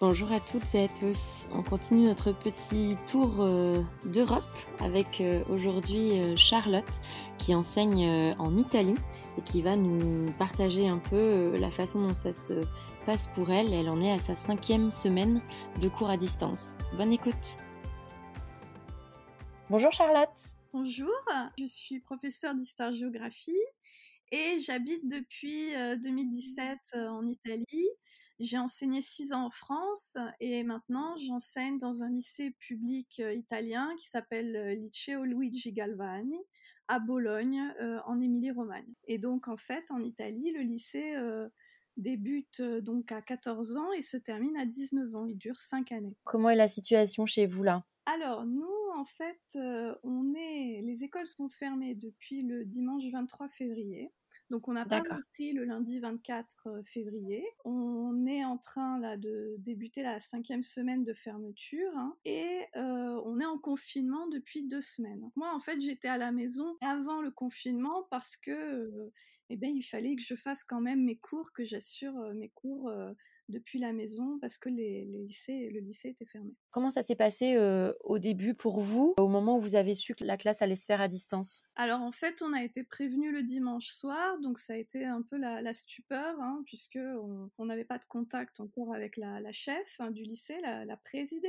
Bonjour à toutes et à tous. On continue notre petit tour euh, d'Europe avec euh, aujourd'hui euh, Charlotte qui enseigne en Italie et qui va nous partager un peu la façon dont ça se passe pour elle. Elle en est à sa cinquième semaine de cours à distance. Bonne écoute. Bonjour Charlotte. Bonjour, je suis professeure d'histoire-géographie et j'habite depuis 2017 en Italie. J'ai enseigné six ans en France et maintenant j'enseigne dans un lycée public italien qui s'appelle Liceo Luigi Galvani à Bologne en Émilie-Romagne. Et donc en fait en Italie le lycée débute donc à 14 ans et se termine à 19 ans. Il dure cinq années. Comment est la situation chez vous là? Alors, nous, en fait, on est, les écoles sont fermées depuis le dimanche 23 février. Donc on n'a pas repris le lundi 24 euh, février. On est en train là de débuter la cinquième semaine de fermeture hein, et euh, on est en confinement depuis deux semaines. Moi en fait j'étais à la maison avant le confinement parce que euh, eh ben, il fallait que je fasse quand même mes cours, que j'assure mes cours depuis la maison parce que les, lycées, le lycée était fermé. Comment ça s'est passé au début pour vous, au moment où vous avez su que la classe allait se faire à distance? Alors en fait, on a été prévenu le dimanche soir, donc ça a été un peu la, stupeur, hein, puisque on n'avait pas de contact encore avec la, chef hein, du lycée, la, la présidée.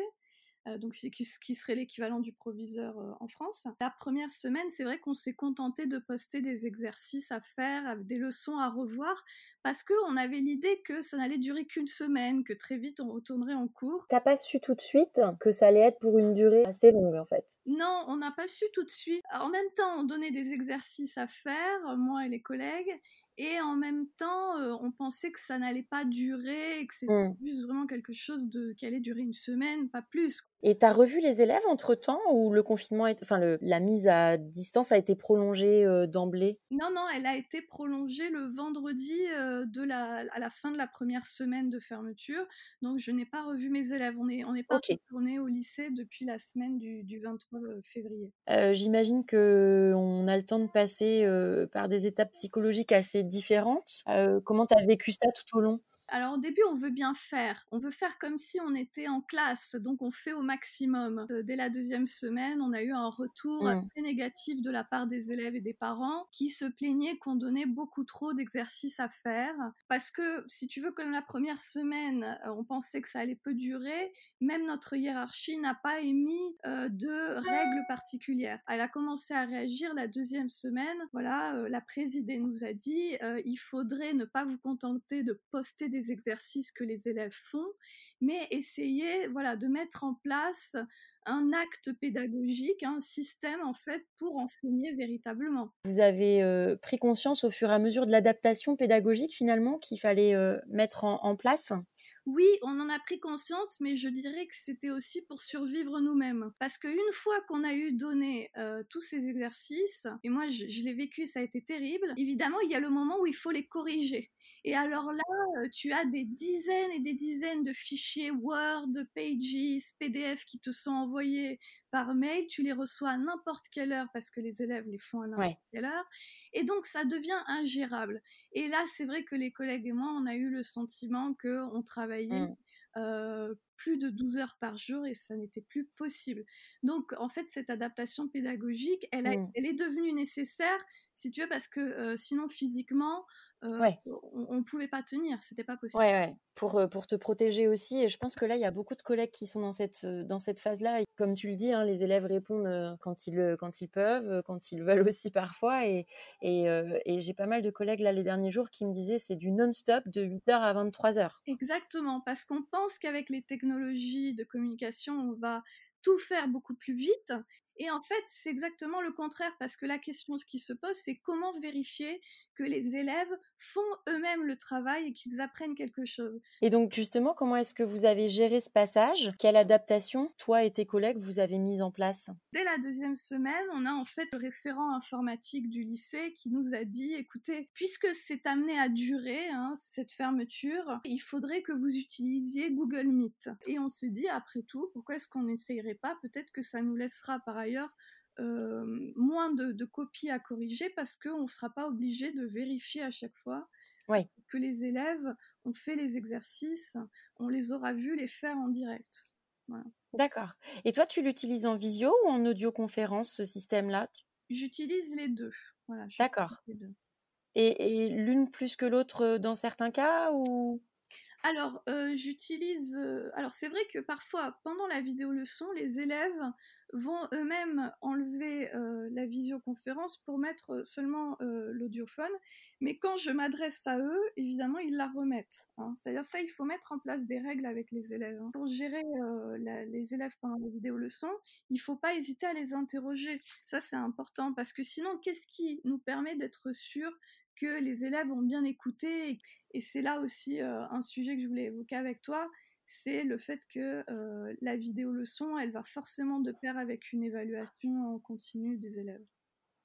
Euh, donc qui, qui serait l'équivalent du proviseur euh, en France. La première semaine, c'est vrai qu'on s'est contenté de poster des exercices à faire, des leçons à revoir, parce qu'on avait l'idée que ça n'allait durer qu'une semaine, que très vite on retournerait en cours. T'as pas su tout de suite que ça allait être pour une durée assez longue en fait Non, on n'a pas su tout de suite. En même temps, on donnait des exercices à faire, moi et les collègues, et en même temps, euh, on pensait que ça n'allait pas durer, que c'était mmh. juste vraiment quelque chose de, qui allait durer une semaine, pas plus. Et tu as revu les élèves entre-temps ou le confinement, est... enfin le, la mise à distance a été prolongée euh, d'emblée? Non, non, elle a été prolongée le vendredi euh, de la, à la fin de la première semaine de fermeture. Donc je n'ai pas revu mes élèves. On n'est on est pas retourné au lycée depuis la semaine du, du 23 février. J'imagine qu'on a le temps de passer par des étapes psychologiques assez différentes. Euh, comment tu vécu ça tout au long? Alors au début, on veut bien faire. On veut faire comme si on était en classe, donc on fait au maximum. Euh, dès la deuxième semaine, on a eu un retour mmh. très négatif de la part des élèves et des parents qui se plaignaient qu'on donnait beaucoup trop d'exercices à faire. Parce que si tu veux, comme la première semaine, euh, on pensait que ça allait peu durer, même notre hiérarchie n'a pas émis euh, de règles particulières. Elle a commencé à réagir la deuxième semaine. Voilà, la présidée nous a dit, il faudrait ne pas vous contenter de poster des exercices que les élèves font, mais essayer voilà, de mettre en place un acte pédagogique, un système en fait pour enseigner véritablement. Vous avez euh, pris conscience au fur et à mesure de l'adaptation pédagogique finalement qu'il fallait euh, mettre en place? Oui, on en a pris conscience, mais je dirais que c'était aussi pour survivre nous-mêmes. Parce qu'une fois qu'on a eu donné euh, tous ces exercices, et moi je, l'ai vécu, ça a été terrible, évidemment il y a le moment où il faut les corriger. Et alors là, euh, tu as des dizaines et des dizaines de fichiers Word, Pages, PDF qui te sont envoyés par mail, tu les reçois à n'importe quelle heure parce que les élèves les font à n'importe quelle heure. Et donc ça devient ingérable. Et là, c'est vrai que les collègues et moi, on a eu le sentiment qu'on travaillait Euh, plus de 12 heures par jour et ça n'était plus possible. Donc en fait cette adaptation pédagogique, elle, mmh. elle est devenue nécessaire, si tu veux, parce que euh, sinon physiquement, euh, on ne pouvait pas tenir, c'était pas possible. Ouais, ouais. Pour, euh, pour te protéger aussi. Et je pense que là, il y a beaucoup de collègues qui sont dans cette, dans cette phase-là. Comme tu le dis, hein, les élèves répondent quand ils, quand ils peuvent, quand ils veulent aussi parfois. Et, et, et j'ai pas mal de collègues là les derniers jours qui me disaient c'est du non-stop de 8h à 23h. Exactement, parce qu'on pense qu'avec les technologies de communication, on va tout faire beaucoup plus vite. Et en fait, c'est exactement le contraire, parce que la question ce qui se pose, c'est comment vérifier que les élèves font eux-mêmes le travail et qu'ils apprennent quelque chose. Et donc justement, comment est-ce que vous avez géré ce passage? Quelle adaptation, toi et tes collègues, vous avez mise en place? Dès la deuxième semaine, on a en fait le référent informatique du lycée qui nous a dit, écoutez, puisque c'est amené à durer, hein, cette fermeture, il faudrait que vous utilisiez Google Meet. Et on s'est dit, après tout, pourquoi est-ce qu'on n'essayerait pas? Peut-être que ça nous laissera par ailleurs euh, moins de, copies à corriger parce qu'on ne sera pas obligé de vérifier à chaque fois que les élèves on fait les exercices, on les aura vus les faire en direct. D'accord. Et toi, tu l'utilises en visio ou en audioconférence, ce système-là? J'utilise les deux. D'accord. Et, et l'une plus que l'autre dans certains cas ou? Alors, j'utilise. alors, c'est vrai que parfois, pendant la vidéo leçon, les élèves vont eux-mêmes enlever la visioconférence pour mettre seulement l'audiophone. Mais quand je m'adresse à eux, évidemment, ils la remettent. Hein. C'est-à-dire, ça, il faut mettre en place des règles avec les élèves. Hein. Pour gérer les élèves pendant la vidéo leçon, il ne faut pas hésiter à les interroger. Ça, c'est important parce que sinon, qu'est-ce qui nous permet d'être sûr que les élèves ont bien écouté. Et, c'est là aussi euh, un sujet que je voulais évoquer avec toi, c'est le fait que euh, la vidéo leçon, elle va forcément de pair avec une évaluation en continu des élèves.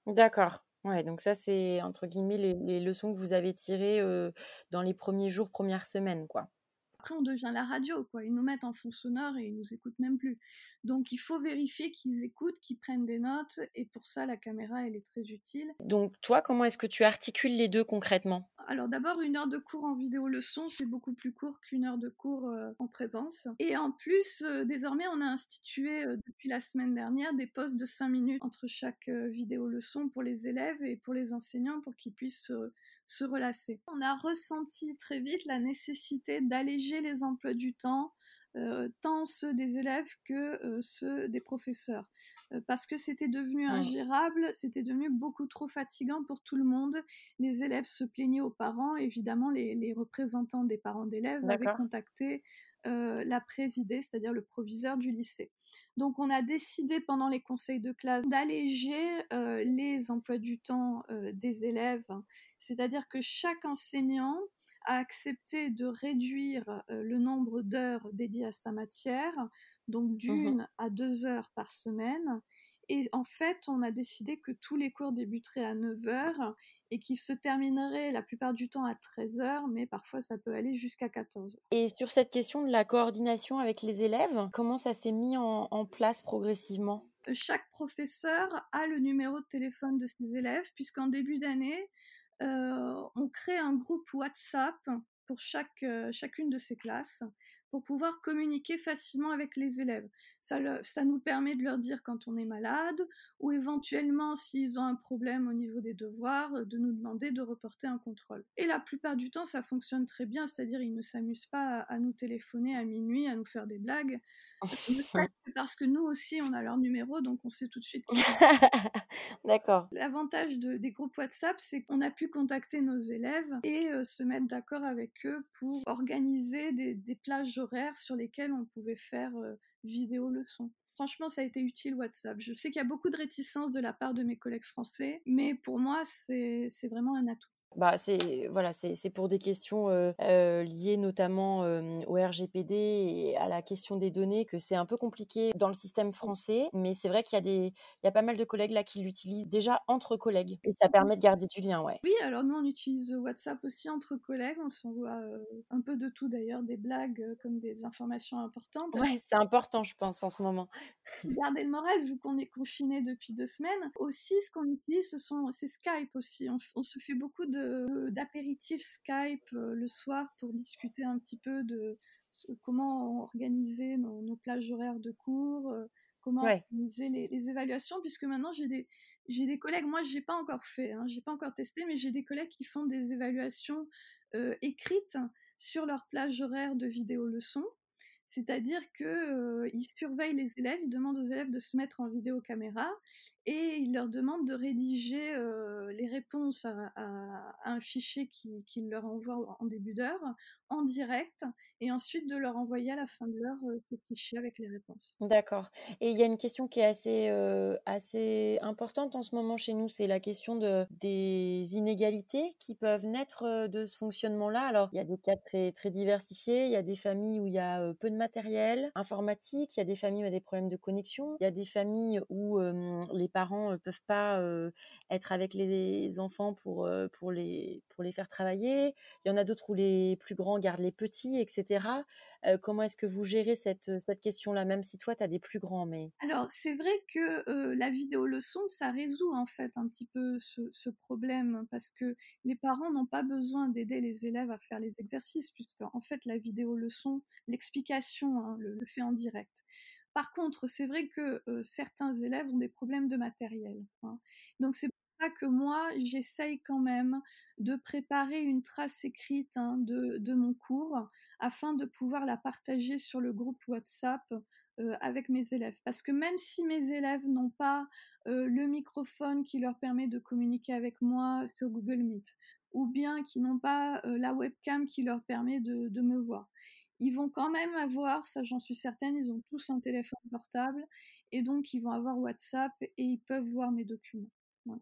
D'accord. Ouais, donc ça, c'est entre guillemets les, leçons que vous avez tirées euh, dans les premiers jours, premières semaines, quoi. Après, on devient la radio, quoi. Ils nous mettent en fond sonore et ils nous écoutent même plus. Donc, il faut vérifier qu'ils écoutent, qu'ils prennent des notes. Et pour ça, la caméra, elle est très utile. Donc, toi, comment est-ce que tu articules les deux concrètement? Alors d'abord, une heure de cours en vidéo leçon, c'est beaucoup plus court qu'une heure de cours euh, en présence. Et en plus, euh, désormais, on a institué euh, depuis la semaine dernière des postes de 5 minutes entre chaque vidéo leçon pour les élèves et pour les enseignants pour qu'ils puissent se relasser. On a ressenti très vite la nécessité d'alléger les emplois du temps, euh, tant ceux des élèves que euh, ceux des professeurs. Euh, parce que c'était devenu ingérable, c'était devenu beaucoup trop fatigant pour tout le monde. Les élèves se plaignaient aux parents, évidemment, les, représentants des parents d'élèves avaient contacté la présidée, c'est-à-dire le proviseur du lycée. Donc on a décidé pendant les conseils de classe d'alléger les emplois du temps des élèves, c'est-à-dire que chaque enseignant a accepté de réduire le nombre d'heures dédiées à sa matière, donc mmh d'une à deux heures par semaine. Et en fait, on a décidé que tous les cours débuteraient à 9 heures et qu'ils se termineraient la plupart du temps à 13 heures, mais parfois ça peut aller jusqu'à 14 heures. Et sur cette question de la coordination avec les élèves, comment ça s'est mis en place progressivement? Chaque professeur a le numéro de téléphone de ses élèves, puisqu'en début d'année, euh, on crée un groupe WhatsApp pour euh, chacune de ces classes pour pouvoir communiquer facilement avec les élèves. Ça, ça, nous permet de leur dire quand on est malade ou éventuellement s'ils ont un problème au niveau des devoirs, de nous demander de reporter un contrôle. Et la plupart du temps, ça fonctionne très bien, c'est-à-dire ils ne s'amusent pas à, nous téléphoner à minuit, à nous faire des blagues. parce que nous aussi, on a leur numéro, donc on sait tout de suite. D'accord. L'avantage des groupes WhatsApp, c'est qu'on a pu contacter nos élèves et euh, se mettre d'accord avec eux pour organiser des, des plages sur lesquels on pouvait faire vidéo leçon. Franchement, ça a été utile WhatsApp. Je sais qu'il y a beaucoup de réticence de la part de mes collègues français, mais pour moi, c'est vraiment un atout. Bah, c'est voilà, c'est pour des questions liées notamment au RGPD et à la question des données que c'est un peu compliqué dans le système français. Mais c'est vrai qu'il y a des, il y a pas mal de collègues là qui l'utilisent déjà entre collègues et ça permet de garder du lien, ouais. Oui, alors nous on utilise WhatsApp aussi entre collègues. On s'envoie un peu de tout d'ailleurs, des blagues comme des informations importantes. Ouais, c'est important, je pense, en ce moment. Garder le moral vu qu'on est confiné depuis deux semaines. Aussi, ce qu'on utilise, ce sont c'est Skype aussi. on se fait beaucoup de d'apéritifs Skype euh, le soir pour discuter un petit peu de comment organiser nos, plages horaires de cours, euh, comment organiser les, évaluations, puisque maintenant j'ai des, j'ai des collègues, moi j'ai pas encore fait, hein, j'ai pas encore testé, mais j'ai des collègues qui font des évaluations euh, écrites sur leur plage horaire de vidéo leçon. C'est-à-dire qu'ils surveillent les élèves, ils demandent aux élèves de se mettre en vidéo caméra et ils leur demandent de rédiger les réponses à, un fichier qu'ils leur envoient en début d'heure en direct et ensuite de leur envoyer à la fin de l'heure ce fichier avec les réponses. D'accord. Et il y a une question qui est assez, assez importante en ce moment chez nous, c'est la question de, des inégalités qui peuvent naître de ce fonctionnement-là. Alors, il y a des cas très, très diversifiés, il y a des familles où il y a peu de matériel informatique, il y a des familles où il y a des problèmes de connexion, il y a des familles où les parents ne peuvent pas être avec les enfants pour, pour, les, pour les faire travailler, il y en a d'autres où les plus grands gardent les petits, etc. comment est-ce que vous gérez cette, cette question-là, même si toi, tu as des plus grands mais... Alors, c'est vrai que la vidéo leçon, ça résout en fait un petit peu ce, problème parce que les parents n'ont pas besoin d'aider les élèves à faire les exercices, puisque en fait, la vidéo leçon, l'explication, hein, le, fait en direct. Par contre, c'est vrai que certains élèves ont des problèmes de matériel. Hein. Donc c'est que moi, j'essaye quand même de préparer une trace écrite hein, de, mon cours afin de pouvoir la partager sur le groupe WhatsApp avec mes élèves. Parce que même si mes élèves n'ont pas le microphone qui leur permet de communiquer avec moi sur Google Meet, ou bien qui n'ont pas la webcam qui leur permet de me voir, ils vont quand même avoir, ça j'en suis certaine, ils ont tous un téléphone portable et donc ils vont avoir WhatsApp et ils peuvent voir mes documents.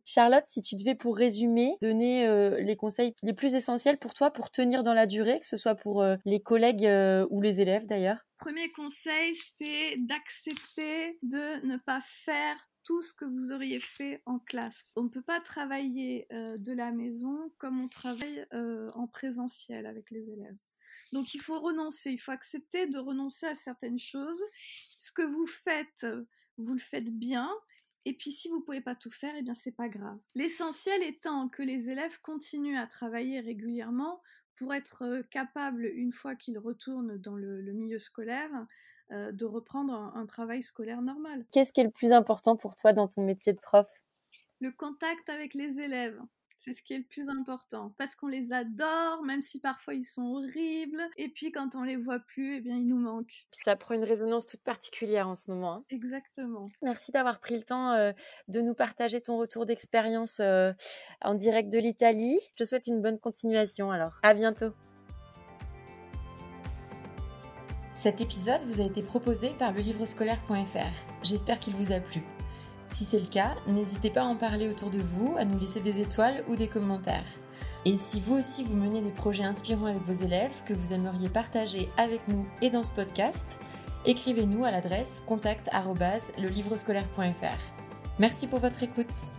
Charlotte, si tu devais pour résumer donner euh, les conseils les plus essentiels pour toi pour tenir dans la durée, que ce soit pour euh, les collègues euh, ou les élèves d'ailleurs? Premier conseil, c'est d'accepter de ne pas faire tout ce que vous auriez fait en classe. On ne peut pas travailler de la maison comme on travaille en présentiel avec les élèves. Donc il faut renoncer, il faut accepter de renoncer à certaines choses. Ce que vous faites, vous le faites bien. Et puis si vous ne pouvez pas tout faire, eh bien c'est pas grave. L'essentiel étant que les élèves continuent à travailler régulièrement pour être capables, une fois qu'ils retournent dans le, milieu scolaire, de reprendre un travail scolaire normal. Qu'est-ce qui est le plus important pour toi dans ton métier de prof? Le contact avec les élèves. C'est ce qui est le plus important. Parce qu'on les adore, même si parfois ils sont horribles. Et puis quand on les voit plus, eh bien ils nous manquent. Ça prend une résonance toute particulière en ce moment. Hein. Exactement. Merci d'avoir pris le temps euh, de nous partager ton retour d'expérience euh, en direct de l'Italie. Je te souhaite une bonne continuation alors. À bientôt. Cet épisode vous a été proposé par le livrescolaire.fr. J'espère qu'il vous a plu. Si c'est le cas, n'hésitez pas à en parler autour de vous, à nous laisser des étoiles ou des commentaires. Et si vous aussi vous menez des projets inspirants avec vos élèves que vous aimeriez partager avec nous et dans ce podcast, écrivez-nous à l'adresse contact@lelivrescolaire.fr. Merci pour votre écoute.